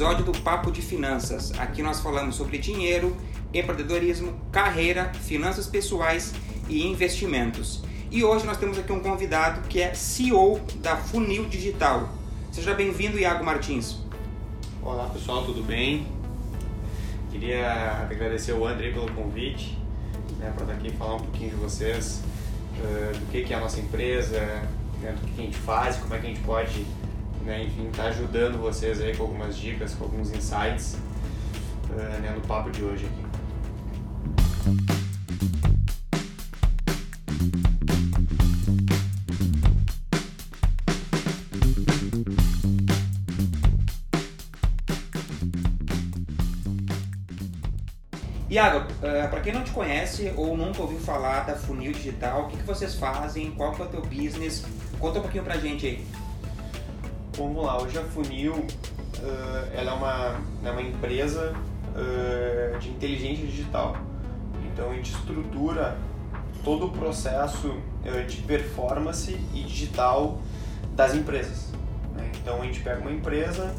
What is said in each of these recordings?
episódio do Papo de Finanças. Aqui nós falamos sobre dinheiro, empreendedorismo, carreira, finanças pessoais e investimentos. E hoje nós temos aqui um convidado que é CEO da Funil Digital. Seja bem-vindo, Iago Martins. Olá pessoal, tudo bem? Queria agradecer o André pelo convite, né, para estar aqui falar um pouquinho de vocês, uh, do que, que é a nossa empresa, né, do que, a gente faz, como é que a gente pode, né, enfim, estar tá ajudando vocês aí com algumas dicas, com alguns insights uh, né, no papo de hoje aqui. Iago, uh, eh, para quem não te conhece ou nunca ouviu falar da Funil Digital, o que, que vocês fazem? Qual que é o teu business? Conta um pouquinho pra gente aí. Lá, hoje a Funil uh, ela é uma, é uma empresa uh, de inteligência digital. Então a gente estrutura todo o processo de performance e digital das empresas. Né? Então a gente pega uma empresa,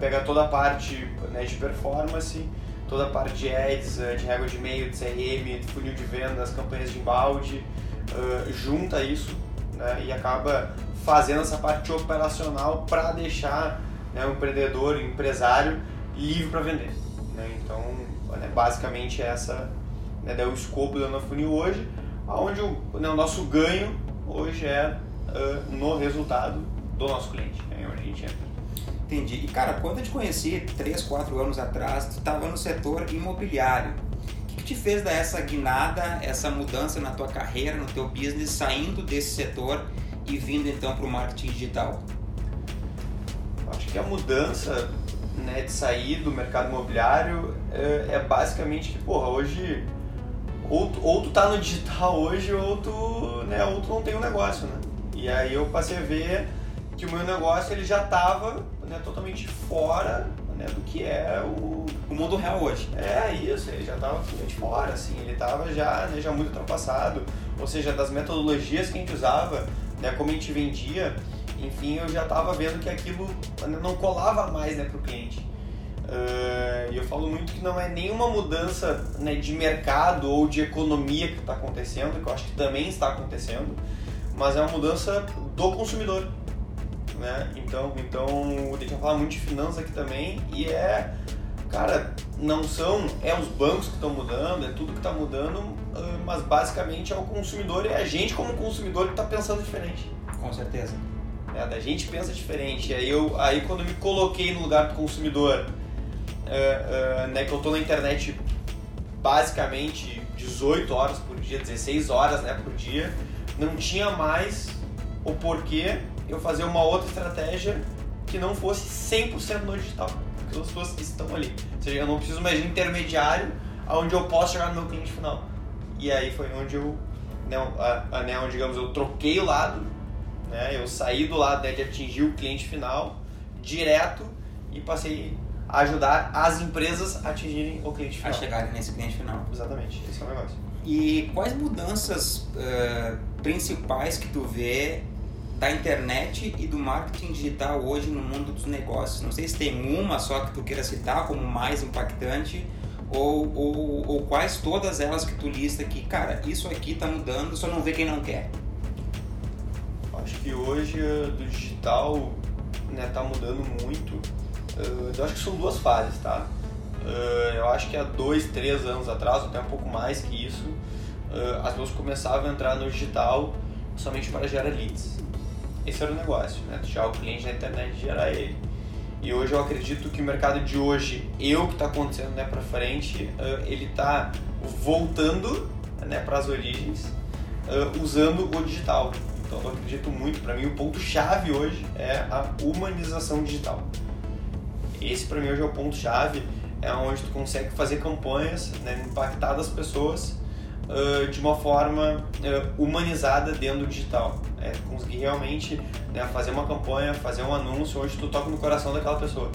pega toda a parte né, de performance, toda a parte de ads, de régua de e-mail, de CRM, de funil de vendas, campanhas de embalde, uh, junta isso né, e acaba fazendo essa parte operacional para deixar né, o empreendedor, o empresário livre para vender. Né? Então, basicamente essa né, é o escopo da Funil hoje, onde o, né, o nosso ganho hoje é uh, no resultado do nosso cliente, né, onde a gente entra. Entendi. E cara, quando eu te conheci, 3, 4 anos atrás, tu estava no setor imobiliário. Que, te fez dar essa guinada, essa mudança na tua carreira, no teu business, saindo desse setor e vindo então para o marketing digital? Acho que a mudança né, de sair do mercado imobiliário é, é basicamente que, porra, hoje ou ou tu tá no digital hoje ou tu, né, ou tu não tem um negócio, né? E aí eu passei a ver que o meu negócio ele já estava né, totalmente fora né, do que é o, o mundo real hoje. É isso, ele já estava totalmente fora, assim, ele estava já, né, já muito ultrapassado, ou seja, das metodologias que a gente usava, né, como a gente vendia, enfim, eu já estava vendo que aquilo não colava mais né, para o cliente. Uh, e eu falo muito que não é nenhuma mudança né, de mercado ou de economia que está acontecendo, que eu acho que também está acontecendo, mas é uma mudança do consumidor né? Então, então a gente vai falar muito de finanças aqui também e é, cara, não são, é os bancos que estão mudando, é tudo que está mudando, ah, mas basicamente é o consumidor e é a gente como consumidor que está pensando diferente. Com certeza. É, da gente pensa diferente. Aí eu, aí quando eu me coloquei no lugar do consumidor, uh, uh, né, que eu tô na internet basicamente 18 horas por dia, 16 horas né, por dia, não tinha mais o porquê eu fazer uma outra estratégia que não fosse 100% no digital, porque as pessoas estão ali. Ou seja, eu não preciso mais de intermediário onde eu posso chegar no meu cliente final. E aí foi onde eu, né, a, a, né, onde, digamos, eu troquei o lado, né, eu saí do lado né, de atingir o cliente final direto e passei a ajudar as empresas a atingirem o cliente final. A chegarem nesse cliente final. Exatamente, esse é o negócio. E quais mudanças uh, principais que tu vê da internet e do marketing digital hoje no mundo dos negócios? Não sei se tem uma só que tu queira citar como mais impactante ou, ou, ou quais todas elas que tu lista que, cara, isso aqui está mudando, só não vê quem não quer. Acho que hoje eh, do digital né, tá mudando muito. Eh, eu acho que são duas fases, tá? Eh, eu acho que há dois, três anos atrás, até um pouco mais que isso, as pessoas começavam a entrar no digital somente para gerar leads. Esse era o negócio, né? Deixar o cliente na internet e gerar ele. E hoje eu acredito que o mercado de hoje, eu que está acontecendo né, para frente, uh, ele está voltando né, para as origens, uh, usando o digital. Então eu acredito muito, para mim o ponto chave hoje é a humanização digital. Esse para mim hoje é o ponto chave, é onde tu consegue fazer campanhas, né, impactar as pessoas uh, de uma forma humanizada dentro do digital é conseguir realmente né, fazer uma campanha, fazer um anúncio onde tu toca no coração daquela pessoa.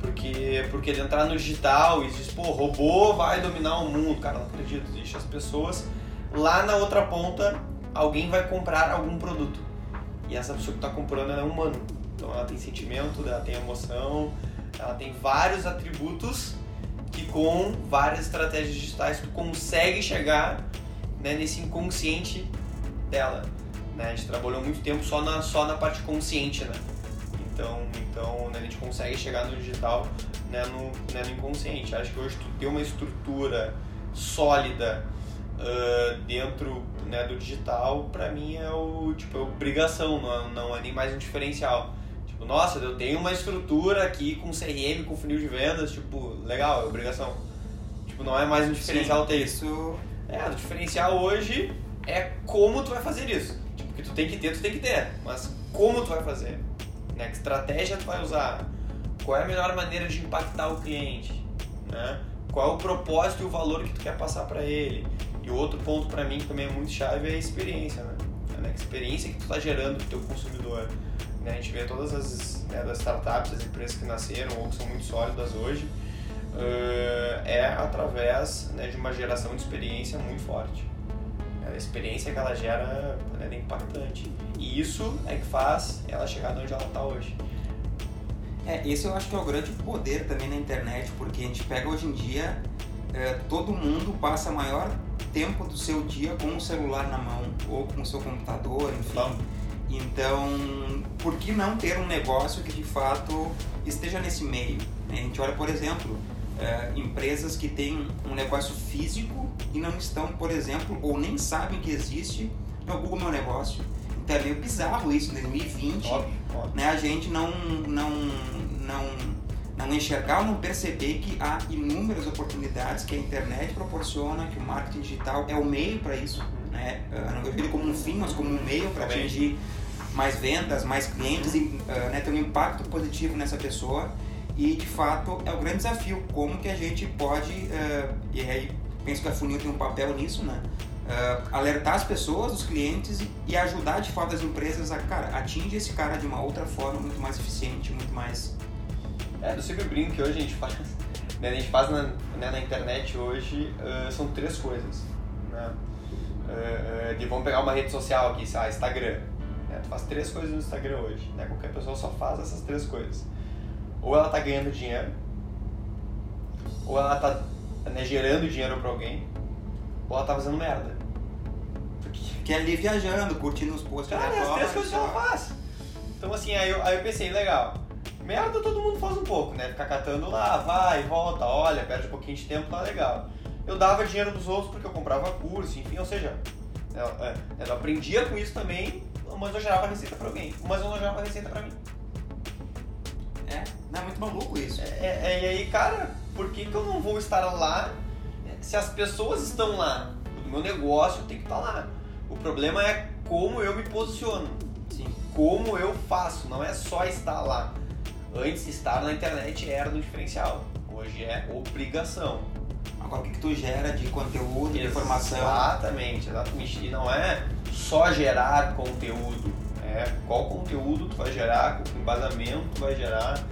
Porque, porque ele entrar no digital e diz, pô, robô vai dominar o mundo. Cara, não acredito. Existe as pessoas. Lá na outra ponta, alguém vai comprar algum produto. E essa pessoa que está comprando é humano. Então ela tem sentimento, ela tem emoção, ela tem vários atributos que com várias estratégias digitais tu consegue chegar né, nesse inconsciente dela. Né? A gente trabalhou muito tempo só na, só na parte consciente, né? Então, então né, a gente consegue chegar no digital né, no, né, no inconsciente. Acho que hoje tu ter uma estrutura sólida uh, dentro né, do digital, para mim é o tipo é obrigação, não é, não é nem mais um diferencial. Tipo, nossa, eu tenho uma estrutura aqui com CRM, com funil de vendas, tipo, legal, é obrigação. Tipo, não é mais um diferencial Sim, ter isso. É, o diferencial hoje é como tu vai fazer isso. Tipo, que tu tem que ter, tu tem que ter. Mas como tu vai fazer? Né? Que estratégia tu vai usar? Qual é a melhor maneira de impactar o cliente? Né? Qual é o propósito e o valor que tu quer passar para ele? E outro ponto para mim que também é muito chave é a experiência, né? A experiência que tu está gerando para o teu consumidor. Né? A gente vê todas as, né, das startups, as empresas que nasceram ou que são muito sólidas hoje, uh, é através né, de uma geração de experiência muito forte. A experiência que ela gera é impactante. E isso é que faz ela chegar onde ela está hoje. É, esse eu acho que é o grande poder também na internet, porque a gente pega hoje em dia, é, todo mundo passa maior tempo do seu dia com o celular na mão ou com o seu computador, enfim. Bom. Então, por que não ter um negócio que de fato esteja nesse meio? A gente olha, por exemplo, é, empresas que têm um negócio físico e não estão, por exemplo, ou nem sabem que existe no Google Meu Negócio. Então é meio bizarro isso, em 2020, óbvio, óbvio. Né, a gente não, não, não, não enxergar ou não perceber que há inúmeras oportunidades que a internet proporciona, que o marketing digital é o meio para isso. Né? Eu não vejo ele como um fim, mas como um meio para atingir mais vendas, mais clientes e uh, né, ter um impacto positivo nessa pessoa. E de fato é o grande desafio, como que a gente pode, uh, e aí penso que a Funil tem um papel nisso, né? Uh, alertar as pessoas, os clientes e, e, ajudar de fato as empresas a, cara, atingir esse cara de uma outra forma muito mais eficiente, muito mais. É, eu sempre brinco que hoje a gente faz, né, a gente faz na, né, na internet hoje uh, são três coisas, né? Uh, de vamos pegar uma rede social aqui, sei Instagram. Né? Tu faz três coisas no Instagram hoje, né? Qualquer pessoa só faz essas três coisas. Ou ela tá ganhando dinheiro, ou ela tá né, gerando dinheiro para alguém, ou ela tá fazendo merda. Porque... Que é ali viajando, curtindo os posts. Cara, as três coisas ela faz. Então assim, aí eu, aí eu pensei, legal. Merda todo mundo faz um pouco, né? Ficar catando lá, vai, volta, olha, perde um pouquinho de tempo, tá legal. Eu dava dinheiro dos outros porque eu comprava curso, enfim, ou seja, eu, é, eu aprendia com isso também, mas eu gerava receita para alguém, mas eu não gerava receita para mim. É, não é muito maluco isso. É, é, é, e aí, cara, por que, que eu não vou estar lá se as pessoas estão lá? O meu negócio tem que estar lá. O problema é como eu me posiciono. Sim. Como eu faço, não é só estar lá. Antes, estar na internet era no diferencial. Hoje é obrigação. Agora, o que, que tu gera de conteúdo, de informação? Exatamente, exatamente. E não é só gerar conteúdo. É qual conteúdo tu vai gerar, qual embasamento tu vai gerar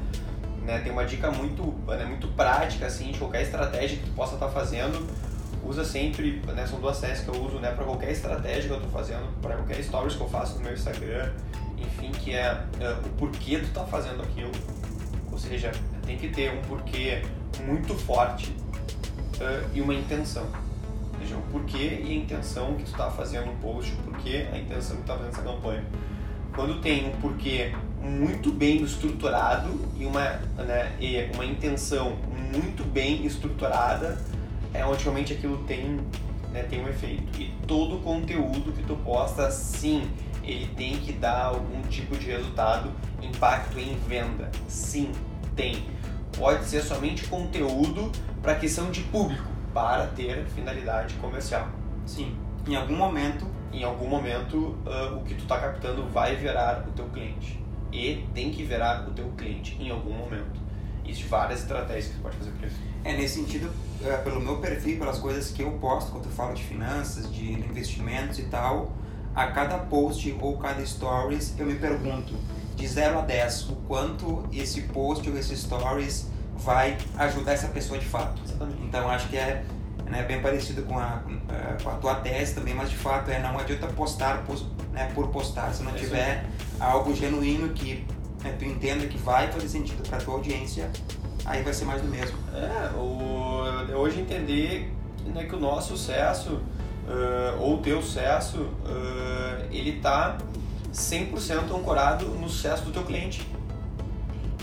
né? Tem uma dica muito, né, muito prática assim, de qualquer estratégia que tu possa estar tá fazendo. Usa sempre, né, são duas séries que eu uso né, para qualquer estratégia que eu estou fazendo, para qualquer stories que eu faço no meu Instagram, enfim, que é uh, o porquê tu tá fazendo aquilo. Ou seja, tem que ter um porquê muito forte uh, e uma intenção. Ou seja, o porquê e a intenção que tu está fazendo o post, o porquê a intenção que tu está fazendo essa campanha. Quando tem um porquê muito bem estruturado e uma, né, e uma intenção muito bem estruturada, é onde aquilo tem, né, tem um efeito. E todo conteúdo que tu posta, sim, ele tem que dar algum tipo de resultado, impacto em venda. Sim, tem. Pode ser somente conteúdo para questão de público, para ter finalidade comercial. Sim. Em algum momento, em algum momento, uh, o que tu está captando vai virar o teu cliente e tem que virar o teu cliente em algum momento. Existem várias estratégias que você pode fazer para isso. É, nesse sentido, é, pelo meu perfil, pelas coisas que eu posto quando eu falo de finanças, de investimentos e tal, a cada post ou cada stories eu me pergunto, de 0 a 10, o quanto esse post ou esse stories vai ajudar essa pessoa de fato. Exatamente. Então acho que é né, bem parecido com a, com a tua tese também, mas de fato é não adianta postar né, por postar, se não tiver algo genuíno que né, tu entenda que vai fazer sentido para tua audiência, aí vai ser mais do mesmo. É, o, hoje entender né, que o nosso sucesso uh, ou o teu sucesso, uh, ele está 100% ancorado no sucesso do teu cliente.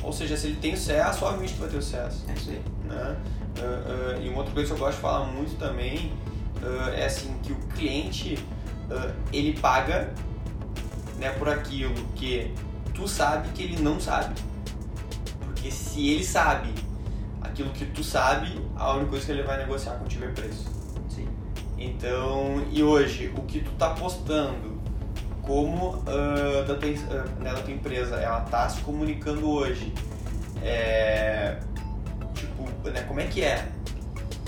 Ou seja, se ele tem sucesso, obviamente tu vai ter sucesso. É isso aí. Né? Uh, e uma outra coisa que eu gosto de falar muito também é assim, que o cliente, ele paga né, por aquilo que tu sabe que ele não sabe. Porque se ele sabe aquilo que tu sabe, a única coisa que ele vai negociar contigo é preço. Sim. Então, e hoje, o que tu tá postando, como uh, da, tua, uh, né, da tua empresa, ela tá se comunicando hoje, é, tipo, né, como é que é?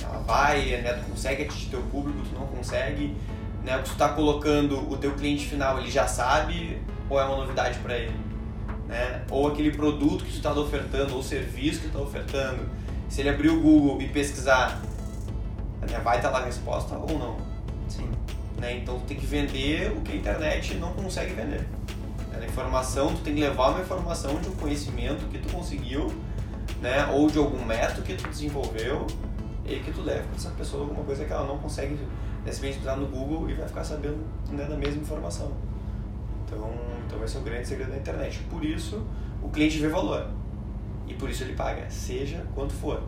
Ela vai, né, tu consegue atingir teu público, tu não consegue, né, o que tu tá colocando, o teu cliente final, ele já sabe ou é uma novidade para ele? Né? Ou aquele produto que tu está ofertando, ou serviço que tu está ofertando, se ele abrir o Google e pesquisar, né, vai estar lá a resposta ou não? Né? Então tu tem que vender o que a internet não consegue vender. A informação, tu tem que levar uma informação de um conhecimento que tu conseguiu, né? ou de algum método que tu desenvolveu e que tu leva para essa pessoa alguma coisa que ela não consegue né, se pesquisar no Google e vai ficar sabendo né, da mesma informação. Então, então esse é o grande segredo da internet. Por isso, o cliente vê valor. E por isso ele paga, seja quanto for.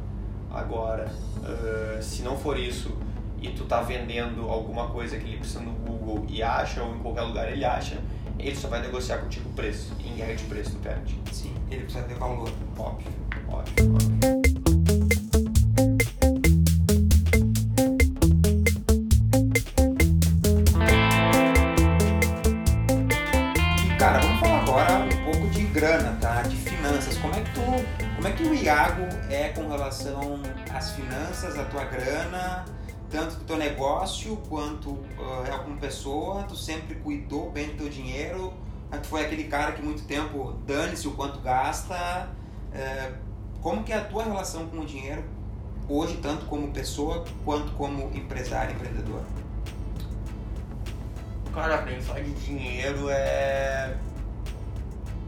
Agora, uh, se não for isso e tu tá vendendo alguma coisa que ele precisa no Google e acha, ou em qualquer lugar ele acha, ele só vai negociar contigo o preço. Em guerra de preço, tu perde. Sim, ele precisa ter valor. Óbvio, óbvio, óbvio. Iago é com relação às finanças, a tua grana, tanto do teu negócio quanto uh, é como pessoa, tu sempre cuidou bem do teu dinheiro, tu foi aquele cara que muito tempo dane-se o quanto gasta, uh, como que é a tua relação com o dinheiro hoje, tanto como pessoa quanto como empresário, empreendedor? Cara, pensar de dinheiro é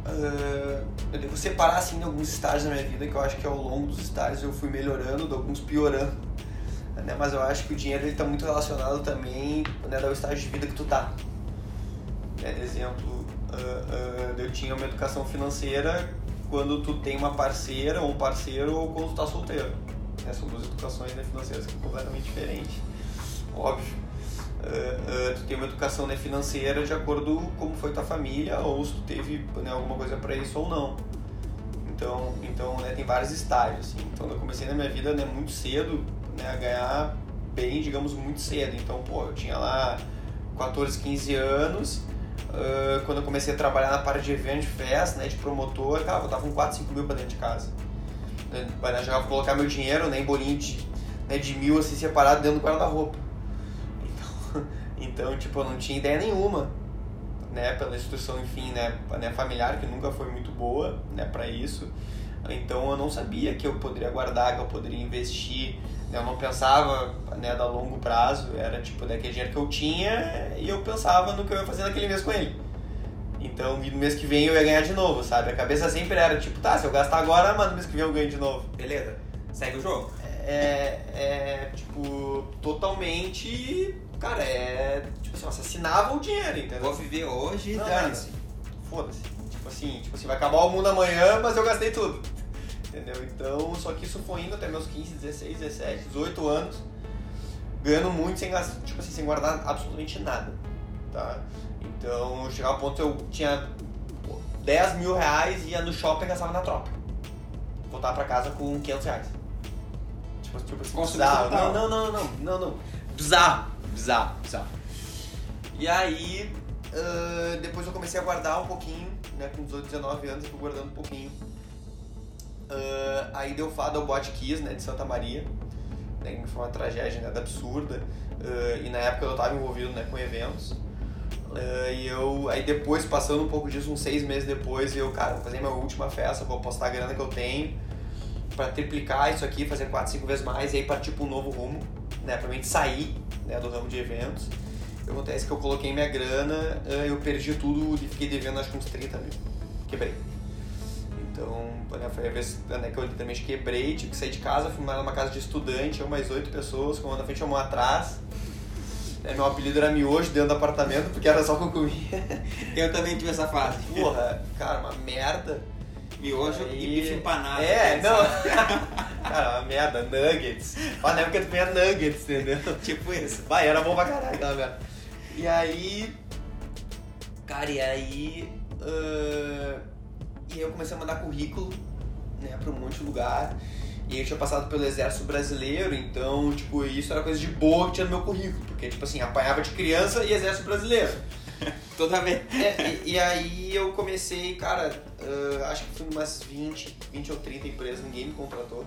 Uh, eu devo separar assim alguns estágios na minha vida que eu acho que ao longo dos estágios eu fui melhorando, alguns piorando. Né? Mas eu acho que o dinheiro está muito relacionado também né, ao estágio de vida que tu tá. Né? Exemplo, uh, uh, eu tinha uma educação financeira quando tu tem uma parceira ou um parceiro ou quando tu tá solteiro. Né? São duas educações né, financeiras que são completamente diferentes. Óbvio uh, tu tem uma educação né, financeira de acordo com como foi tua família ou se tu teve né, alguma coisa para isso ou não. Então, então né, tem vários estágios. Assim. Então eu comecei na minha vida né, muito cedo né, a ganhar bem, digamos, muito cedo. Então, pô, eu tinha lá 14, 15 anos. Uh, quando eu comecei a trabalhar na parte de evento, de festa, né, de promotor, cara, eu tava com 4, 5 mil pra dentro de casa. Para já colocar meu dinheiro né, em bolinho de, né, de mil assim separado dentro do guarda-roupa. Então, tipo, eu não tinha ideia nenhuma, né, pela instituição, enfim, né, né familiar, que nunca foi muito boa, né, para isso. Então, eu não sabia que eu poderia guardar, que eu poderia investir, né, eu não pensava, né, a longo prazo, era, tipo, daquele dinheiro que eu tinha e eu pensava no que eu ia fazer naquele mês com ele. Então, no mês que vem eu ia ganhar de novo, sabe? A cabeça sempre era, tipo, tá, se eu gastar agora, mas no mês que vem eu ganho de novo. Beleza, segue o jogo. É, é tipo, totalmente Cara, é. Tipo assim, assassinava o dinheiro, entendeu? Vou viver hoje e dane-se. Foda-se. Tipo assim, tipo assim, vai acabar o mundo amanhã, mas eu gastei tudo. Entendeu? Então, só que isso foi indo até meus 15, 16, 17, 18 anos, ganhando muito sem tipo assim, sem guardar absolutamente nada. Tá? Então, chegava ao ponto que eu tinha 10 mil reais e ia no shopping e gastava na tropa. Voltava pra casa com 500 reais. Tipo, tipo assim, bizarro. Não, não, não, não, não, não. Bizarro bizarro, bizarro. E aí, uh, depois eu comecei a guardar um pouquinho, né? Com 18, 19 anos eu fui guardando um pouquinho. Uh, aí deu fado ao Bot Kiss, né? De Santa Maria. Né, foi uma tragédia né, absurda. Uh, e na época eu tava envolvido né, com eventos. Uh, e eu, aí depois, passando um pouco disso, uns seis meses depois, eu, cara, vou fazer minha última festa, vou postar a grana que eu tenho para triplicar isso aqui, fazer quatro, cinco vezes mais e aí partir para um novo rumo, né, pra mim sair né, do ramo de eventos. Acontece que eu coloquei minha grana, eu perdi tudo e fiquei devendo acho que uns 30 mil. Quebrei. Então, né, foi a vez né, que eu literalmente quebrei, tive que sair de casa, fui numa casa de estudante, eu mais oito pessoas, com uma na frente e uma atrás. É, meu apelido era miojo dentro do apartamento, porque era só o que eu comia. Eu também tive essa fase. Porra, cara, uma merda. Miojo Aí- e bife empanado. É, né, não. cara, uma merda, nuggets. Mas na época tu comia nuggets, entendeu? tipo isso. Vai, era bom pra caralho aquela merda. E aí. Cara, e aí. ah, e aí eu comecei a mandar currículo, né, pra um monte de lugar. E eu tinha passado pelo exército brasileiro, então, tipo, isso era coisa de boa que tinha no meu currículo. Porque, tipo assim, apanhava de criança e exército brasileiro. Toda vez. É, e, e aí eu comecei, cara, ah, acho que fui umas 20, 20 ou 30 empresas, ninguém me contratou.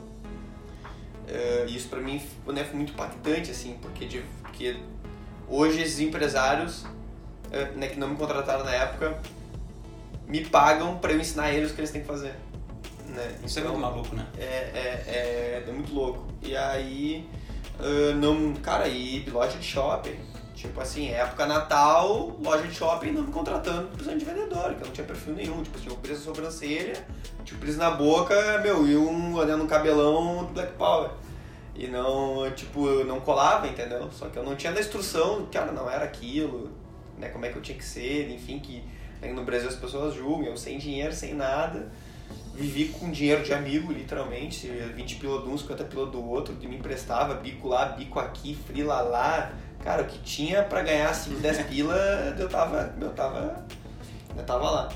E isso pra mim né, foi muito impactante, assim, porque, de, porque hoje esses empresários ah, né, que não me contrataram na época me pagam pra eu ensinar eles o que eles têm que fazer. Né? Isso é Então, muito maluco, né? é, é, é, é muito louco. E aí, ah, não, cara, e loja de shopping. Tipo assim, época Natal, loja de shopping não me contratando precisando de vendedor, que eu não tinha perfil nenhum. Tipo, tinha um preço na sobrancelha, tinha um preço na boca, meu, e um olhando um cabelão do Black Power. E não, tipo, não colava, entendeu? Só que eu não tinha da instrução, cara, não era aquilo, né? Como é que eu tinha que ser, enfim, que no Brasil as pessoas julgam, sem dinheiro, sem nada vivi com dinheiro de amigo, literalmente, 20 pila de um, 50 pila do outro, de me emprestava, bico lá, bico aqui, frila lá. Cara, o que tinha pra ganhar 5, 10 pila, eu tava, eu tava, eu tava lá.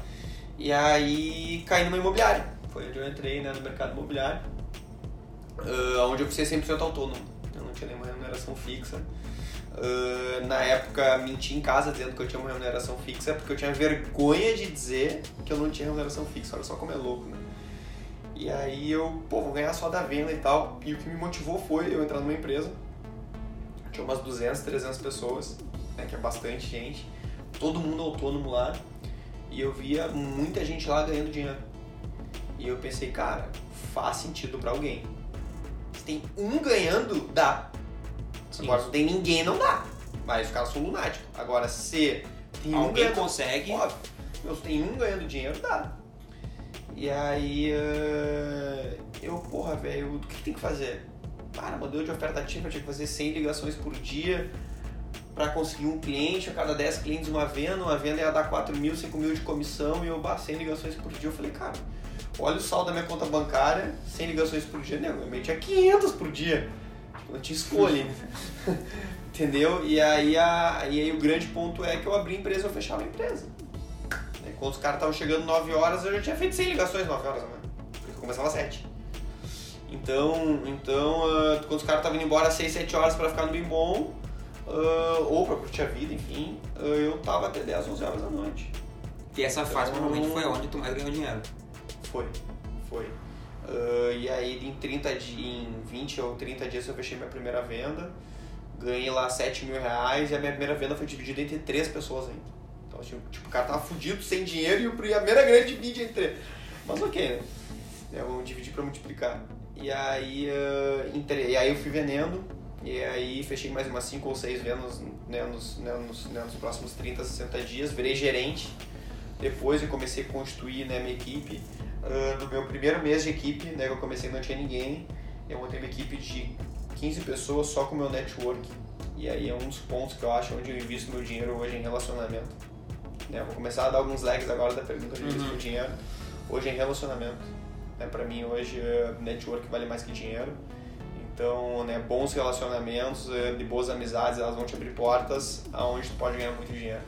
E aí caí numa imobiliária. Foi onde eu entrei né, no mercado imobiliário, ah, onde eu fui ser 100% autônomo. Eu não tinha nenhuma remuneração fixa. Ah, na época menti em casa dizendo que eu tinha uma remuneração fixa porque eu tinha vergonha de dizer que eu não tinha remuneração fixa. Olha só como é louco, né? E aí eu, pô, vou ganhar só da venda e tal. E o que me motivou foi eu entrar numa empresa. Tinha umas 200, 300 pessoas, né, que é bastante gente. Todo mundo autônomo lá. E eu via muita gente lá ganhando dinheiro. E eu pensei, cara, faz sentido pra alguém. Se tem um ganhando, dá. Sim. Agora, se não tem ninguém, não dá. Vai ficar só lunático. Agora, se tem um Alguém ganhando, consegue. óbvio. Meu, se tem um ganhando dinheiro, dá. E aí, eh, eu, porra, velho, o que, tem que fazer? Cara, modelo de oferta ativa, tinha que fazer 100 ligações por dia pra conseguir um cliente, a cada 10 clientes uma venda, uma venda ia dar 4 mil, 5 mil de comissão e eu, bah, 100 ligações por dia. Eu falei, cara, olha o saldo da minha conta bancária, 100 ligações por dia, né? Eu metia 500 por dia. Não tinha escolha. Entendeu? E aí, a, e aí o grande ponto é que eu abri a empresa e eu fechava a empresa. Né? Quando os caras estavam chegando 9 horas, eu já tinha feito 100 ligações 9 horas, né? Porque eu começava às 7. Então, então ah, quando os caras estavam indo embora às 6, 7 horas pra ficar no bem bom, ah, ou pra curtir a vida, enfim, ah, eu tava até 10, 11 horas da noite. E essa fase Então- provavelmente foi onde tu mais ganhou dinheiro. Foi, foi. Ah, e aí em 30 dias, em 20 ou 30 dias eu fechei minha primeira venda, ganhei lá 7 mil reais e a minha primeira venda foi dividida entre três pessoas ainda. Então, tipo, tipo, o cara tava fudido, sem dinheiro e a primeira grande divide entre. Mas ok, né? É, vamos dividir pra multiplicar. E aí, ah, entre, e aí eu fui vendendo, e aí fechei mais umas 5 ou 6 vendas né, nos, né, nos, né, nos próximos 30, 60 dias, virei gerente. Depois eu comecei a constituir né, minha equipe. Ah, no meu primeiro mês de equipe, né, que eu comecei não tinha ninguém, eu montei uma equipe de 15 pessoas só com o meu network. E aí é um dos pontos que eu acho onde eu invisto meu dinheiro hoje em relacionamento. Né, eu vou começar a dar alguns legs agora da pergunta de invisto Uhum. meu dinheiro. Hoje é em relacionamento. Né, para mim hoje eh, network vale mais que dinheiro. Então, né, bons relacionamentos, eh, de boas amizades, elas vão te abrir portas aonde tu pode ganhar muito dinheiro.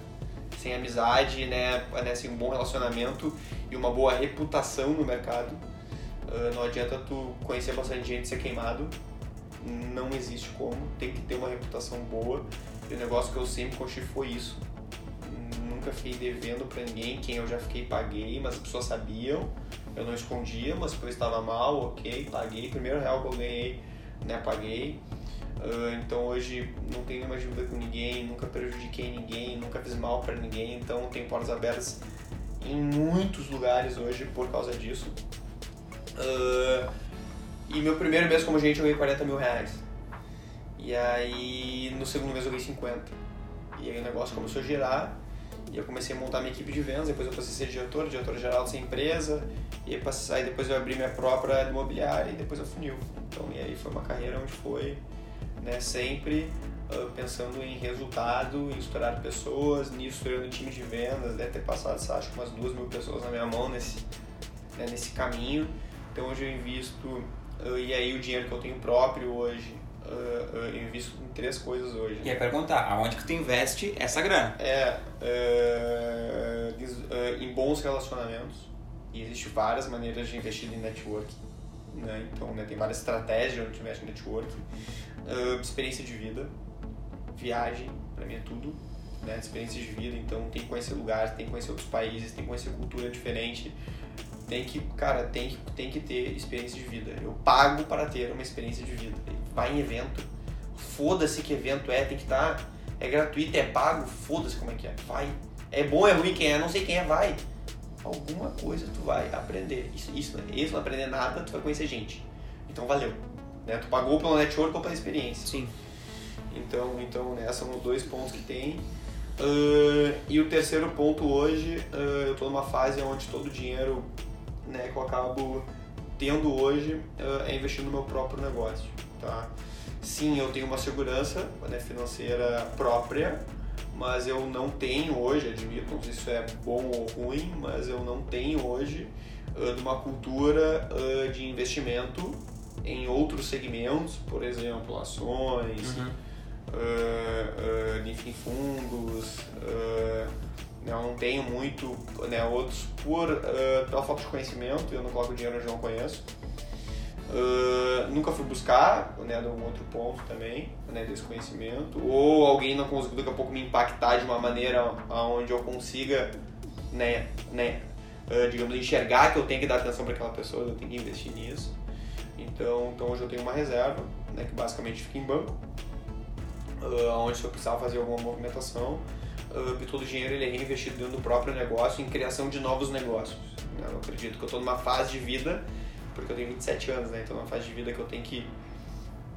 Sem amizade, né, né, sem um bom relacionamento e uma boa reputação no mercado, ah, não adianta tu conhecer bastante gente e ser queimado. Não existe como, tem que ter uma reputação boa. E o negócio que eu sempre construí foi isso. Nunca fiquei devendo pra ninguém, quem eu já fiquei paguei, mas as pessoas sabiam. Eu não escondia, mas depois estava mal, ok, paguei. Primeiro real que eu ganhei, né, paguei. Ah, então hoje não tenho nenhuma dívida com ninguém, nunca prejudiquei ninguém, nunca fiz mal pra ninguém, então tenho portas abertas em muitos lugares hoje por causa disso. Ah, e meu primeiro mês como agente eu ganhei 40 mil reais. E aí no segundo mês eu ganhei 50. E aí o negócio começou a girar E eu comecei a montar minha equipe de vendas, depois eu passei a ser diretor, diretor geral dessa empresa, e aí depois eu abri minha própria imobiliária e depois eu funil. Então, e aí foi uma carreira onde foi né, sempre uh, pensando em resultado, em estourar pessoas, nisso estourando time de vendas, deve ter passado, acho que umas duas mil pessoas na minha mão nesse, né, nesse caminho. Então hoje eu invisto, uh, e aí o dinheiro que eu tenho próprio hoje, uh, eu invisto em três coisas hoje. E aí perguntar, aonde que tu investe essa grana? É, em bons relacionamentos, e existem várias maneiras de investir em networking. Né? Então, né, tem várias estratégias onde investe em networking. experiência de vida, viagem, para mim é tudo. Né? Experiência de vida, então tem que conhecer lugares, tem que conhecer outros países, tem que conhecer cultura diferente tem que, cara, tem que, tem que ter experiência de vida. Eu pago para ter uma experiência de vida. Vai em evento, foda-se que evento é, tem que estar. Tá, é gratuito, é pago, foda-se como é que é. Vai. É bom, é ruim, quem é, não sei quem é, vai. Alguma coisa tu vai aprender. Isso, isso, isso não aprender nada, tu vai conhecer gente. Então valeu. Né? Tu pagou pelo network ou pela experiência. Sim. Então, então né, são os dois pontos que tem. Uh, e o terceiro ponto hoje, uh, eu estou numa fase onde todo o dinheiro né, que eu acabo tendo hoje uh, é investir no meu próprio negócio, tá? Sim, eu tenho uma segurança né, financeira própria, mas eu não tenho hoje, admito, não sei se isso é bom ou ruim, mas eu não tenho hoje uh, uma cultura uh, de investimento em outros segmentos, por exemplo, ações, uhum. uh, enfim, fundos, não tenho muito, né, outros por pela falta de conhecimento, eu não coloco dinheiro onde não conheço. Nunca fui buscar, né, de um outro ponto também, né, desse conhecimento, ou alguém não conseguiu daqui a pouco me impactar de uma maneira onde eu consiga, né, né, uh, digamos, enxergar que eu tenho que dar atenção para aquela pessoa, eu tenho que investir nisso. Então, então hoje eu tenho uma reserva, né, que basicamente fica em banco, uh, onde se eu precisar fazer alguma movimentação, uh, todo o dinheiro ele é reinvestido dentro do próprio negócio em criação de novos negócios. Né? Eu acredito que eu estou numa fase de vida, porque eu tenho 27 anos, né? Então, numa fase de vida que eu tenho que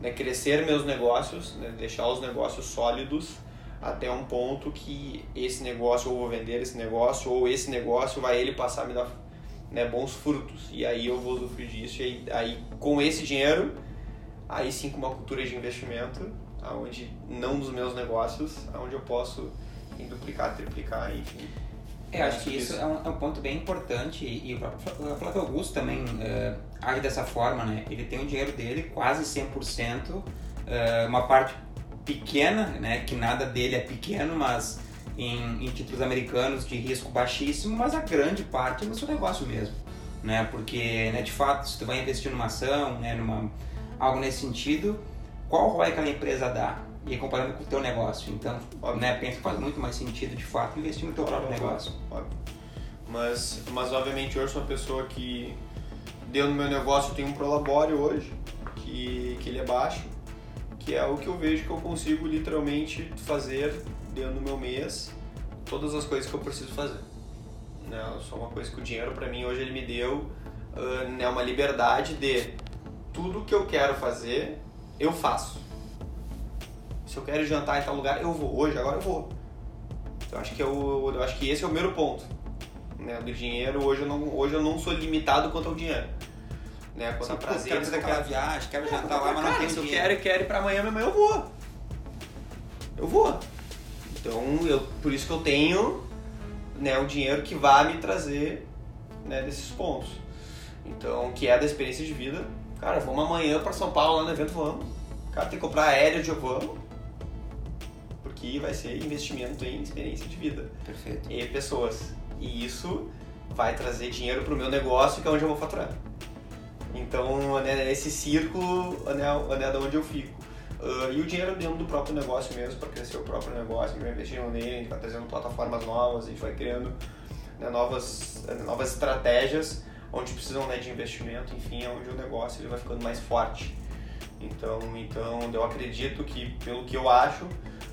né, crescer meus negócios, né, deixar os negócios sólidos até um ponto que esse negócio ou vou vender esse negócio ou esse negócio vai ele passar a me dar né, bons frutos e aí eu vou usufruir disso e aí, com esse dinheiro aí sim com uma cultura de investimento aonde não dos meus negócios aonde eu posso duplicar, triplicar, enfim. É, acho que isso é um, é um, ponto bem importante e o próprio Flávio Augusto também uh, age dessa forma, né? Ele tem o dinheiro dele quase 100%, uh, eh, uma parte pequena, né? Que nada dele é pequeno, mas em, em, títulos americanos de risco baixíssimo, mas a grande parte é no seu negócio mesmo, né? Porque, né, de fato, se tu vai investir numa ação, né, numa, algo nesse sentido, qual ROI que aquela empresa dá? E comparando com o teu negócio. Então, né, pensa que faz muito mais sentido, de fato, investir no teu próprio negócio. Óbvio. Mas, mas, obviamente, eu sou uma pessoa que, dentro do meu negócio, tem um prolabore hoje, que, que ele é baixo, que é o que eu vejo que eu consigo, literalmente, fazer dentro do meu mês todas as coisas que eu preciso fazer. Né? Só uma coisa que o dinheiro, para mim, hoje, ele me deu uh, né, uma liberdade de tudo que eu quero fazer, eu faço se eu quero jantar em tal lugar, eu vou. Hoje, agora eu vou. Eu acho que, eu, eu acho que esse é o primeiro ponto. Né, do dinheiro, hoje eu, não, hoje eu não sou limitado quanto ao dinheiro. Né, quanto a prazer. Quero fazer aquela viagem, quero jantar lá, mas não tem Se eu quero e quero ir pra amanhã, amanhã eu vou. Eu vou. Então, eu, por isso que eu tenho né, o dinheiro que vai me trazer né, desses pontos. Então, que é da experiência de vida. Cara, vamos amanhã para São Paulo lá no evento, vamos. Cara, tem que comprar aéreo de vamos que vai ser investimento em experiência de vida. Perfeito. E pessoas. E isso vai trazer dinheiro para o meu negócio, que é onde eu vou faturar. Então, né, esse círculo né, né, de onde eu fico. Uh, e o dinheiro dentro do próprio negócio mesmo, para crescer o próprio negócio, a gente vai investindo nele, a gente vai trazendo plataformas novas, a gente vai criando né, novas, novas estratégias onde precisam né, de investimento, enfim, é onde o negócio ele vai ficando mais forte. Então, então eu acredito que, pelo que eu acho,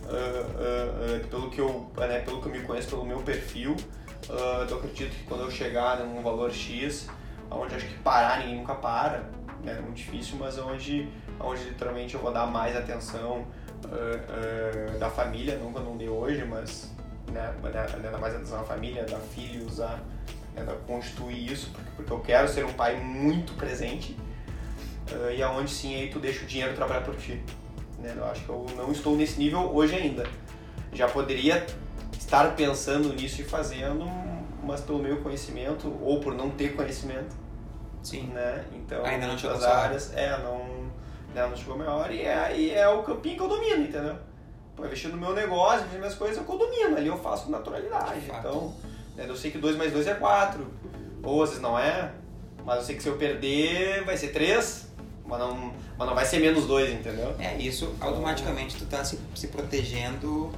uh, uh, pelo, que eu, né, pelo que eu me conheço, pelo meu perfil, eu acredito que quando eu chegar num valor X, onde acho que parar ninguém nunca para, né, é muito difícil, mas onde, onde literalmente eu vou dar mais atenção da família, nunca não dei hoje, mas né, ainda mais a uma família, dar filhos, a, né, constituir isso, porque, porque eu quero ser um pai muito presente uh, e aonde sim aí tu deixa o dinheiro trabalhar por ti. Né? Eu acho que eu não estou nesse nível hoje ainda. Já poderia estar pensando nisso e fazendo, mas pelo meu conhecimento ou por não ter conhecimento. Sim. Né? Então, ainda não chegou as áreas, é, não, né, não chegou a minha hora e é, aí é o campinho que eu domino, entendeu? Pô, investir no meu negócio, investir nas minhas coisas, eu domino, ali eu faço com naturalidade. Então, né, eu sei que 2 mais 2 é 4, ou às vezes não é, mas eu sei que se eu perder vai ser 3, mas não, mas não vai ser menos 2, entendeu? É, isso automaticamente tu tá se, se protegendo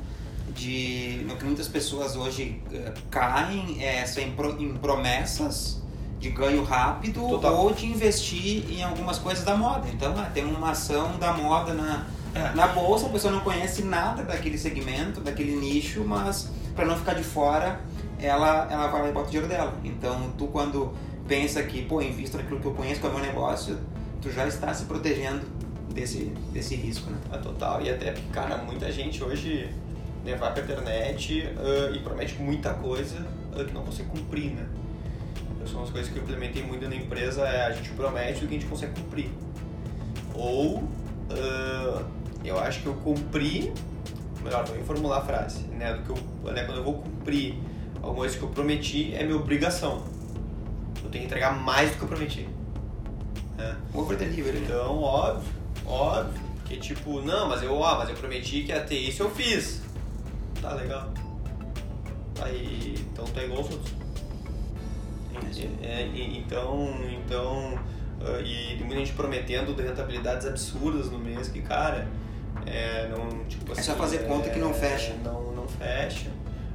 de no que muitas pessoas hoje uh, caem é, em, pro, em promessas de ganho rápido Total. ou de investir em algumas coisas da moda. Então, ah, tem uma ação da moda na, é. na bolsa, a pessoa não conhece nada daquele segmento, daquele nicho, mas para não ficar de fora, ela, ela vai lá e bota o dinheiro dela. Então, tu quando pensa que, pô, invisto naquilo que eu conheço, que é o meu negócio, tu já está se protegendo desse, desse risco, né? É total. E até cara, muita gente hoje né, vai pra internet uh, e promete muita coisa uh, que não consegue cumprir, né? São as coisas que eu implementei muito na empresa, é a gente promete o que a gente consegue cumprir. Ou uh, eu acho que eu cumpri, melhor, vou reformular a frase, né? Do que eu, né, quando eu vou cumprir alguma coisa que eu prometi, é minha obrigação. Eu tenho que entregar mais do que eu prometi. Né? Over delivery. Então, óbvio, óbvio. Porque tipo, não, mas eu, ó, mas eu prometi que ia ter isso, eu fiz. Tá legal. Aí, então tá igual os outros. É, então, então uh, e muita gente prometendo rentabilidades absurdas no mês que, cara, é, não, tipo assim, é só assim, fazer conta que não é, fecha. Não, não fecha.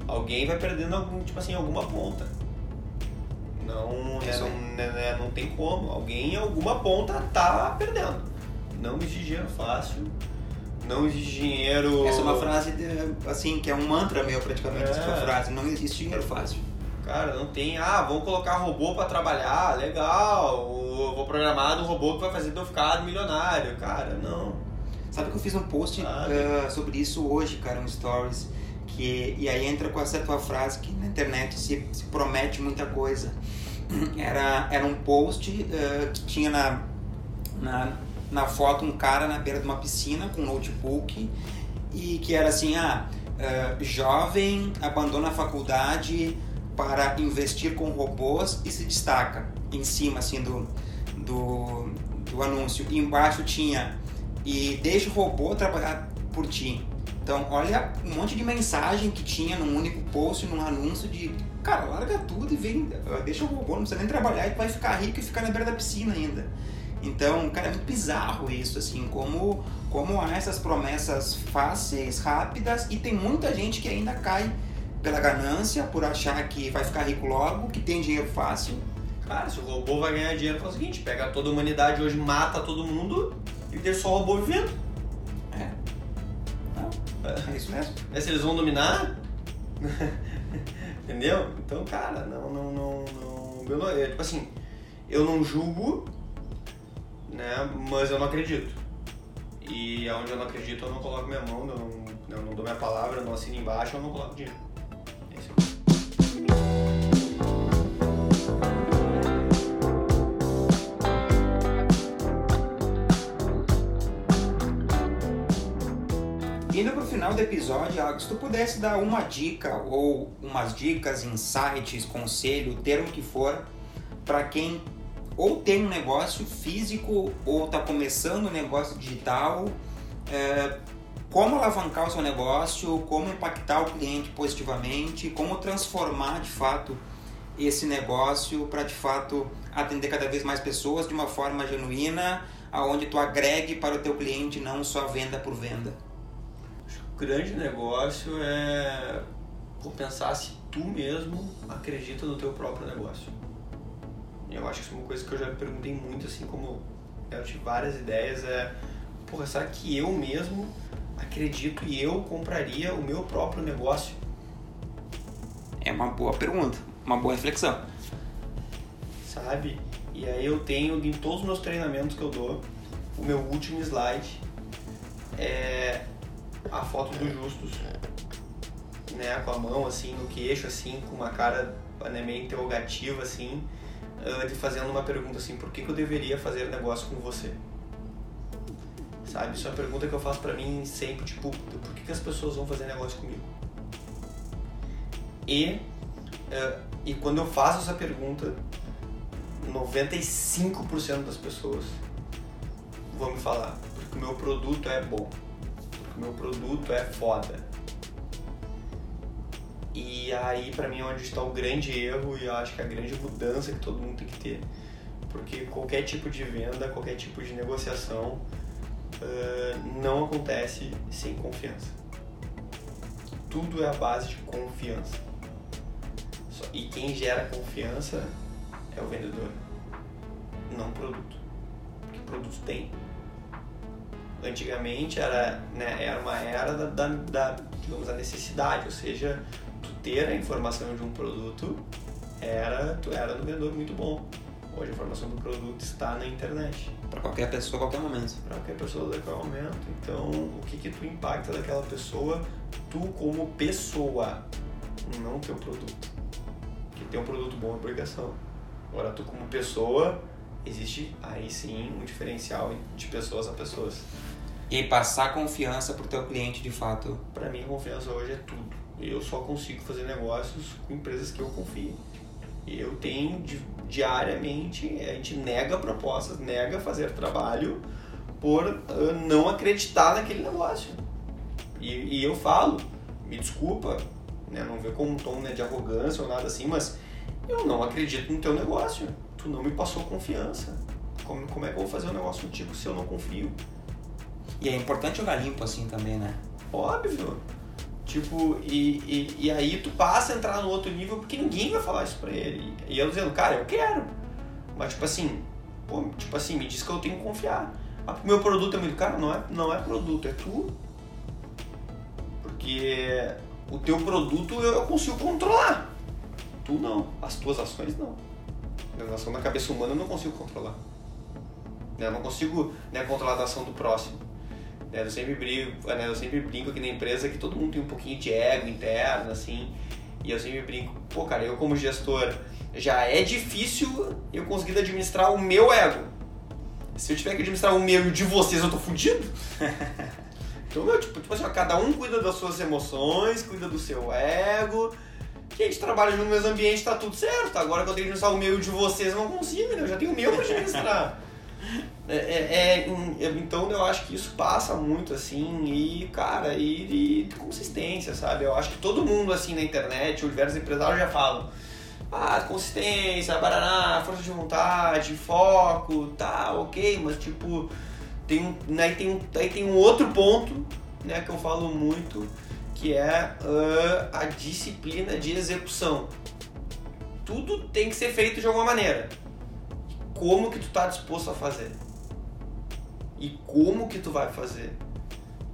Alguém vai perdendo algum, tipo assim, alguma ponta. Não, né, não, né, não tem como. Alguém em alguma ponta tá perdendo. Não exige dinheiro fácil. Não existe dinheiro. Essa é uma frase de, assim, que é um mantra meu praticamente, é. essa frase. Não existe dinheiro fácil. Cara, não tem, ah, vamos colocar robô para trabalhar, legal. vou programar um robô que vai fazer eu ficar milionário. Cara, não. Sabe que eu fiz um post uh, sobre isso hoje, cara, um stories. Que, e aí entra com essa tua frase que na internet se, se promete muita coisa. Era, era um post uh, que tinha na, na, na foto um cara na beira de uma piscina com um notebook e que era assim, ah, uh, jovem abandona a faculdade para investir com robôs e se destaca em cima assim do, do, do anúncio. E embaixo tinha e deixa o robô trabalhar por ti. Então, olha um monte de mensagem que tinha num único post, num anúncio de cara, larga tudo e vem, deixa o robô, não precisa nem trabalhar e vai ficar rico e ficar na beira da piscina ainda. Então, cara, é muito bizarro isso, assim, como, como há essas promessas fáceis, rápidas e tem muita gente que ainda cai pela ganância, por achar que vai ficar rico logo, que tem dinheiro fácil. Cara, se o robô vai ganhar dinheiro, faz o seguinte: pega toda a humanidade hoje, mata todo mundo e deixa só o robô vivendo. É. Não, é. é isso mesmo. É se eles vão dominar? Entendeu? Então, cara, não, não, não, não. Eu é, tipo assim, eu não julgo, né? Mas eu não acredito. E aonde eu não acredito, eu não coloco minha mão, eu não, eu não dou minha palavra, eu não assino embaixo, eu não coloco dinheiro. Indo pro final do episódio, Alex, se tu pudesse dar uma dica ou umas dicas, insights, conselho, termo que for, para quem ou tem um negócio físico ou está começando um negócio digital, é, como alavancar o seu negócio, como impactar o cliente positivamente, como transformar de fato esse negócio para de fato atender cada vez mais pessoas de uma forma genuína, aonde tu agregue para o teu cliente não só venda por venda. Grande negócio é pensar se tu mesmo acredita no teu próprio negócio. Eu acho que isso é uma coisa que eu já me perguntei muito, assim como eu tive várias ideias, é, porra, será que eu mesmo acredito e eu compraria o meu próprio negócio? É uma boa pergunta, uma boa reflexão. Sabe? E aí eu tenho em todos os meus treinamentos que eu dou, o meu último slide é a foto do Justus. né, com a mão assim no queixo, assim, com uma cara né, meio interrogativa, assim, de fazendo uma pergunta assim, por que, que eu deveria fazer negócio com você? Sabe? Isso é uma pergunta que eu faço pra mim sempre, tipo, por que, que as pessoas vão fazer negócio comigo? E, uh, e quando eu faço essa pergunta, 95% das pessoas vão me falar, porque o meu produto é bom, meu produto é foda. E aí, pra mim, é onde está o grande erro e eu acho que a grande mudança que todo mundo tem que ter. Porque qualquer tipo de venda, qualquer tipo de negociação uh, não acontece sem confiança. Tudo é a base de confiança. E quem gera confiança é o vendedor, não o produto. Porque produto tem. Antigamente era, né, era uma era da, da, da, digamos, a necessidade, ou seja, tu ter a informação de um produto era, tu era no vendedor muito bom. Hoje a informação do produto está na internet. Para qualquer pessoa, a qualquer momento. Para qualquer pessoa, a qualquer momento. Então, o que que tu impacta daquela pessoa, tu como pessoa, não teu produto. Que ter um produto bom é obrigação. Agora, tu como pessoa, existe aí sim um diferencial de pessoas a pessoas. E passar confiança pro teu cliente de fato. Para mim, confiança hoje é tudo. Eu só consigo fazer negócios com empresas que eu confio. Eu tenho diariamente, a gente nega propostas, nega fazer trabalho por uh, não acreditar naquele negócio. E, e, eu falo, me desculpa, né, não vê como um tom né, de arrogância ou nada assim, mas eu não acredito no teu negócio. Tu não me passou confiança. Como, como é que eu vou fazer um negócio contigo se eu não confio? E é importante jogar limpo assim também, né? Óbvio. Tipo, e, e, e aí tu passa a entrar no outro nível porque ninguém vai falar isso pra ele. E eu dizendo, cara, eu quero. Mas tipo assim, pô, tipo assim, me diz que eu tenho que confiar. Ah, meu produto é muito caro? Não é, não é produto, é tu. Porque o teu produto eu, consigo controlar. Tu não. As tuas ações não. A ação na cabeça humana eu não consigo controlar. Né, eu não consigo né, controlar a ação do próximo. Né, eu sempre brinco, né, eu sempre brinco aqui na empresa que todo mundo tem um pouquinho de ego interno, assim. E eu sempre brinco, pô, cara, eu como gestor já é difícil eu conseguir administrar o meu ego. Se eu tiver que administrar o meu e o de vocês, eu tô fudido. então, meu, tipo, tipo assim, ó, cada um cuida das suas emoções, cuida do seu ego que a gente trabalha no mesmo ambiente, tá tudo certo. Agora que eu tenho que administrar o meu de vocês, eu não consigo, né? Eu já tenho o meu pra administrar. é, é, é, então eu acho que isso passa muito, assim, e, cara, e, e consistência, sabe? Eu acho que todo mundo, assim, na internet, os diversos empresários já falam. Ah, consistência, baraná, força de vontade, foco, tá, ok, mas tipo, tem, aí, tem, aí tem um outro ponto, né, que eu falo muito, que é uh, a disciplina de execução. Tudo tem que ser feito de alguma maneira. Como que tu tá disposto a fazer? E como que tu vai fazer?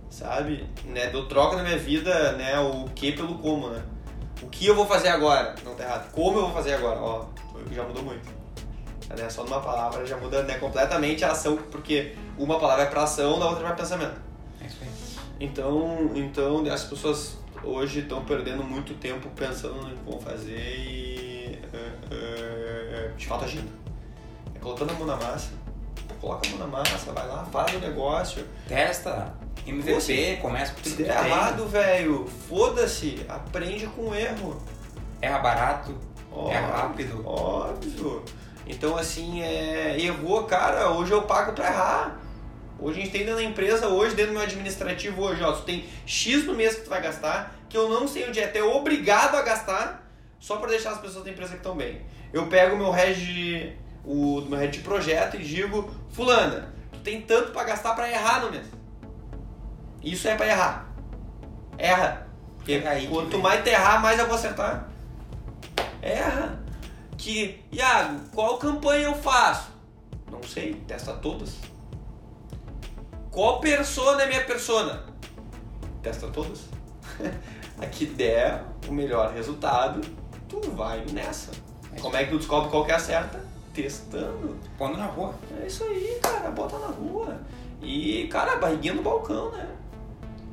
Sabe? Né? Deu troca na minha vida, né? O que pelo como, né? O que eu vou fazer agora? Não tá errado. Como eu vou fazer agora? Ó, já mudou muito. Né? Só numa palavra já muda né, completamente a ação, porque uma palavra é pra ação, a outra é pra pensamento. Então, então as pessoas hoje estão perdendo muito tempo pensando no que vão fazer e uh, uh, de fato agindo. Colocando a mão na massa. Coloca a mão na massa, vai lá, faz o negócio. Testa, MVP, Pô, começa por tudo Se der errado, velho, foda-se, aprende com o erro. Erra barato, óbvio, é rápido. Óbvio. Então, assim, é, errou, cara, hoje eu pago pra errar. Hoje a gente tem dentro da empresa, hoje, dentro do meu administrativo, hoje, ó, tu tem X no mês que tu vai gastar, que eu não sei onde é, tu é obrigado a gastar só para deixar as pessoas da empresa que estão bem. Eu pego meu head, o meu head de projeto e digo, fulana, tu tem tanto para gastar para errar no mês. Isso é para errar. Erra. Porque aí quanto mais tu errar, mais eu vou acertar. Erra. Que, Iago, qual campanha eu faço? Não sei, testa todas. Qual persona é minha persona? Testa todas. a que der o melhor resultado, tu vai nessa. É Como é que tu descobre qual que é a certa? Testando. Pondo na rua. É isso aí, cara. Bota na rua. E, cara, barriguinha no balcão, né?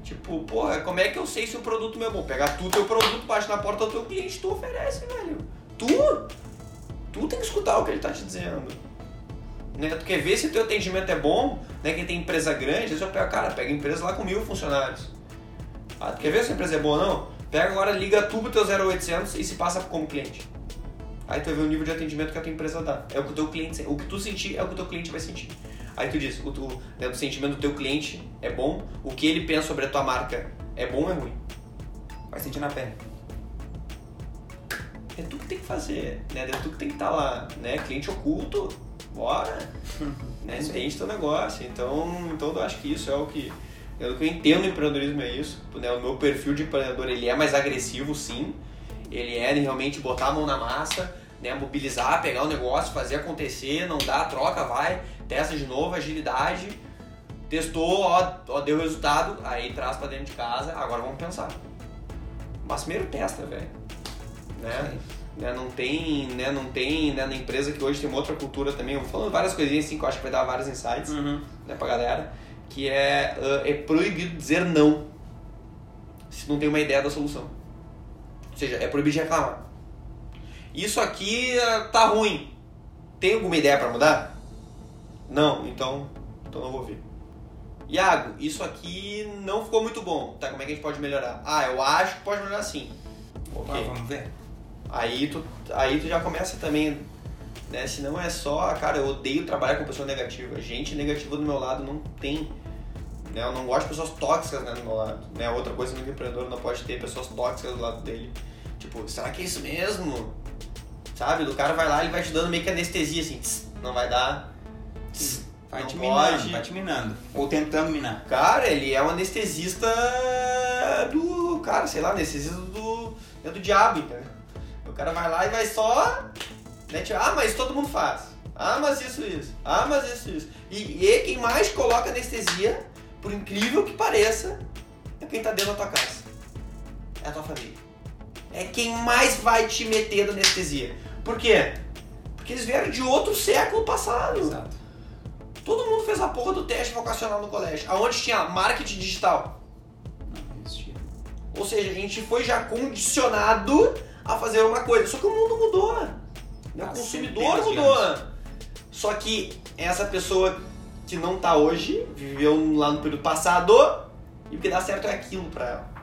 Tipo, porra, como é que eu sei se o produto meu é bom? Pegar tu, teu produto, bate na porta do teu cliente, tu oferece, velho. Tu, tu tem que escutar o que ele tá te dizendo. Né? Tu quer ver se o teu atendimento é bom, né? Quem tem empresa grande, às vezes eu pego, cara, pega empresa lá com mil funcionários. Ah, tu quer ver se a empresa é boa ou não? Pega agora, liga tu pro teu 0800 e se passa como cliente. Aí tu vai ver o nível de atendimento que a tua empresa dá. É o que o teu cliente, o que tu sentir é o que o teu cliente vai sentir. Aí tu diz, o, tu, né, o sentimento do teu cliente é bom, o que ele pensa sobre a tua marca é bom ou é ruim? Vai sentir na pele. É tu que tem que fazer, né? É tu que tem que estar tá lá, né? Cliente oculto, bora, né? Entende teu negócio. Então, então eu acho que isso é o que é que eu entendo empreendedorismo é isso. Né? O meu perfil de empreendedor ele é mais agressivo, sim. Ele é realmente botar a mão na massa, né? mobilizar, pegar o negócio, fazer acontecer, não dá, troca, vai testa de novo, agilidade, testou, ó, ó deu resultado, aí traz para dentro de casa, agora vamos pensar. Mas primeiro testa, velho. Né? né? Não tem, né? Não tem, né? Na empresa que hoje tem uma outra cultura também, eu vou falando várias coisinhas assim que eu acho que vai dar vários insights, uhum. né, pra galera, que é, uh, é proibido dizer não se não tem uma ideia da solução. Ou seja, é proibido de reclamar. Isso aqui uh, tá ruim. Tem alguma ideia para mudar? Não, então, então não vou ver. Iago, isso aqui não ficou muito bom. Tá, como é que a gente pode melhorar? Ah, eu acho que pode melhorar sim. Ok. Ah, vamos ver. Aí tu, aí tu já começa também, né? Se não é só, cara, eu odeio trabalhar com pessoa negativa. Gente negativa do meu lado não tem. Né? Eu não gosto de pessoas tóxicas né, do meu lado. Né? Outra coisa no empreendedor não pode ter pessoas tóxicas do lado dele. Tipo, será que é isso mesmo? Sabe? O cara vai lá e vai te dando meio que anestesia assim, tss, não vai dar Vai não te minando, pode. vai te minando. Ou tentando minar. Cara, ele é um anestesista do. Cara, sei lá, anestesista do. É do diabo, entendeu? O cara vai lá e vai só. Né, tipo, ah, mas todo mundo faz. Ah, mas isso, isso. Ah, mas isso, isso. E, e quem mais coloca anestesia, por incrível que pareça, é quem tá dentro da tua casa. É a tua família. É quem mais vai te meter da anestesia. Por quê? Porque eles vieram de outro século passado. Exato. Todo mundo fez a porra do teste vocacional no colégio. Aonde tinha marketing digital? Não existia. Ou seja, a gente foi já condicionado a fazer uma coisa. Só que o mundo mudou. O consumidor mudou. Só que essa pessoa que não tá hoje, viveu lá no período passado, e o que dá certo é aquilo pra ela.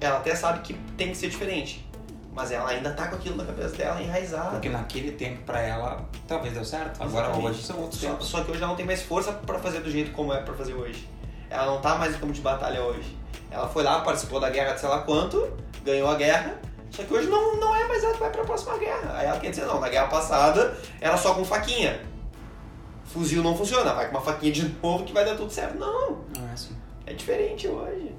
Ela até sabe que tem que ser diferente. Mas ela ainda tá com aquilo na cabeça dela enraizado. Porque naquele tempo pra ela talvez deu certo. Agora Exatamente. hoje são outros só, tempos. Só que hoje ela não tem mais força para fazer do jeito como é para fazer hoje. Ela não tá mais em campo de batalha hoje. Ela foi lá, participou da guerra de sei lá quanto, ganhou a guerra, só que hoje não, não é mais ela que vai pra próxima guerra. Aí ela quer dizer, não, na guerra passada era só com faquinha. Fuzil não funciona, vai com uma faquinha de novo que vai dar tudo certo. Não. Não é assim. É diferente hoje.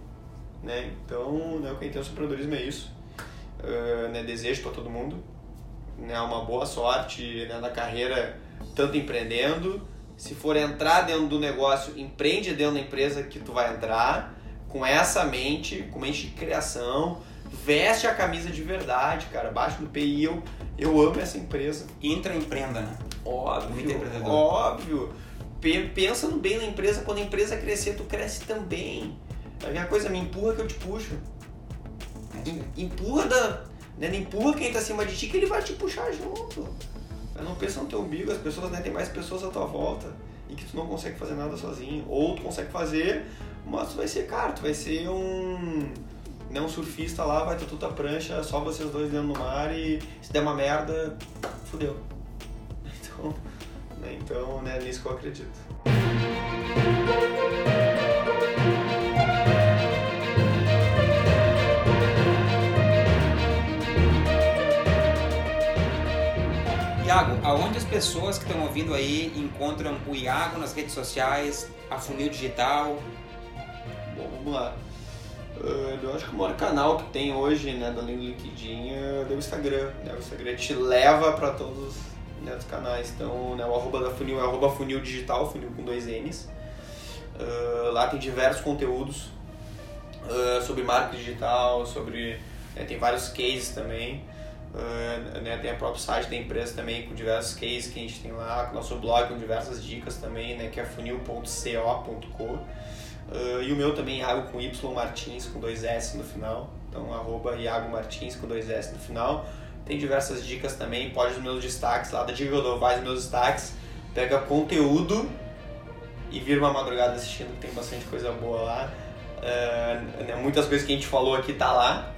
Né? Então, né, o que entendo sobre empreendedorismo é isso uh, né, desejo para todo mundo né, uma boa sorte né, na carreira, tanto empreendendo. Se for entrar dentro do negócio, empreende dentro da empresa que tu vai entrar, com essa mente, com mente de criação, veste a camisa de verdade, cara, baixa no PI, eu, eu amo essa empresa. Entra empreenda, né? Óbvio, óbvio. Pensa no bem na empresa, quando a empresa crescer, tu cresce também. A coisa me empurra que eu te puxo empurra da. Né, empurra quem tá acima de ti que ele vai te puxar junto. Não pensa no teu umbigo, as pessoas né, tem mais pessoas à tua volta e que tu não consegue fazer nada sozinho. Ou tu consegue fazer, mas tu vai ser, cara, tu vai ser um. Né, um surfista lá, vai ter tudo a prancha, só vocês dois dentro do mar e se der uma merda, fudeu. Então, né, então né, nisso que eu acredito. Iago, aonde as pessoas que estão ouvindo aí encontram o Iago nas redes sociais, a Funil Digital? Bom, vamos lá. Uh, eu acho que o maior canal que tem hoje, né, do LinkedIn é o Instagram. Né? O Instagram te leva para todos né, os canais. Então, né, o arroba da Funil é arroba Funil Digital, Funil com dois N's. Uh, lá tem diversos conteúdos uh, sobre marketing digital, sobre... Né, tem vários cases também. Uh, né, tem a própria site da empresa também com diversos cases que a gente tem lá, com nosso blog com diversas dicas também, né, que é funil.co.co. Uh, e o meu também, Iago com Y Martins com dois S no final. Então, arroba Iago Martins com dois S no final. Tem diversas dicas também, pode os meus destaques lá da dou, vai os meus destaques, pega conteúdo e vira uma madrugada assistindo, tem bastante coisa boa lá. Uh, muitas coisas que a gente falou aqui tá lá.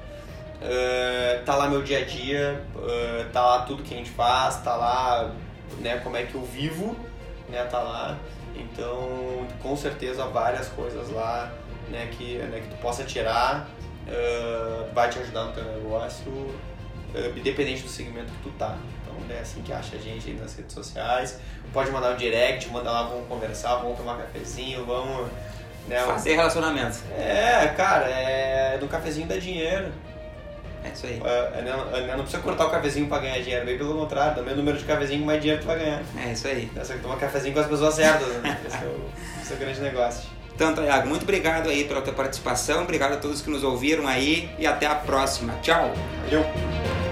Uh, tá lá meu dia a dia, uh, tá lá tudo que a gente faz, tá lá né, como é que eu vivo, né, tá lá. Então, com certeza, várias coisas lá né, que, né, que tu possa tirar uh, vai te ajudar no teu negócio, independente do segmento que tu tá. Então, é assim que acha a gente aí nas redes sociais. Pode mandar um direct, manda lá, vamos conversar, vamos tomar um cafezinho, vamos... Né, Fazer relacionamento. É, cara, é, do cafezinho dá dinheiro. É isso aí. É, é, não precisa cortar o cafezinho pra ganhar dinheiro, bem pelo contrário, também o número de cafezinho, mais dinheiro tu vai ganhar. É isso aí. É só que toma cafezinho com as pessoas certas, né? esse, é o, esse é o grande negócio. Então, Iago, muito obrigado aí pela tua participação, obrigado a todos que nos ouviram aí e até a próxima. Tchau! Valeu!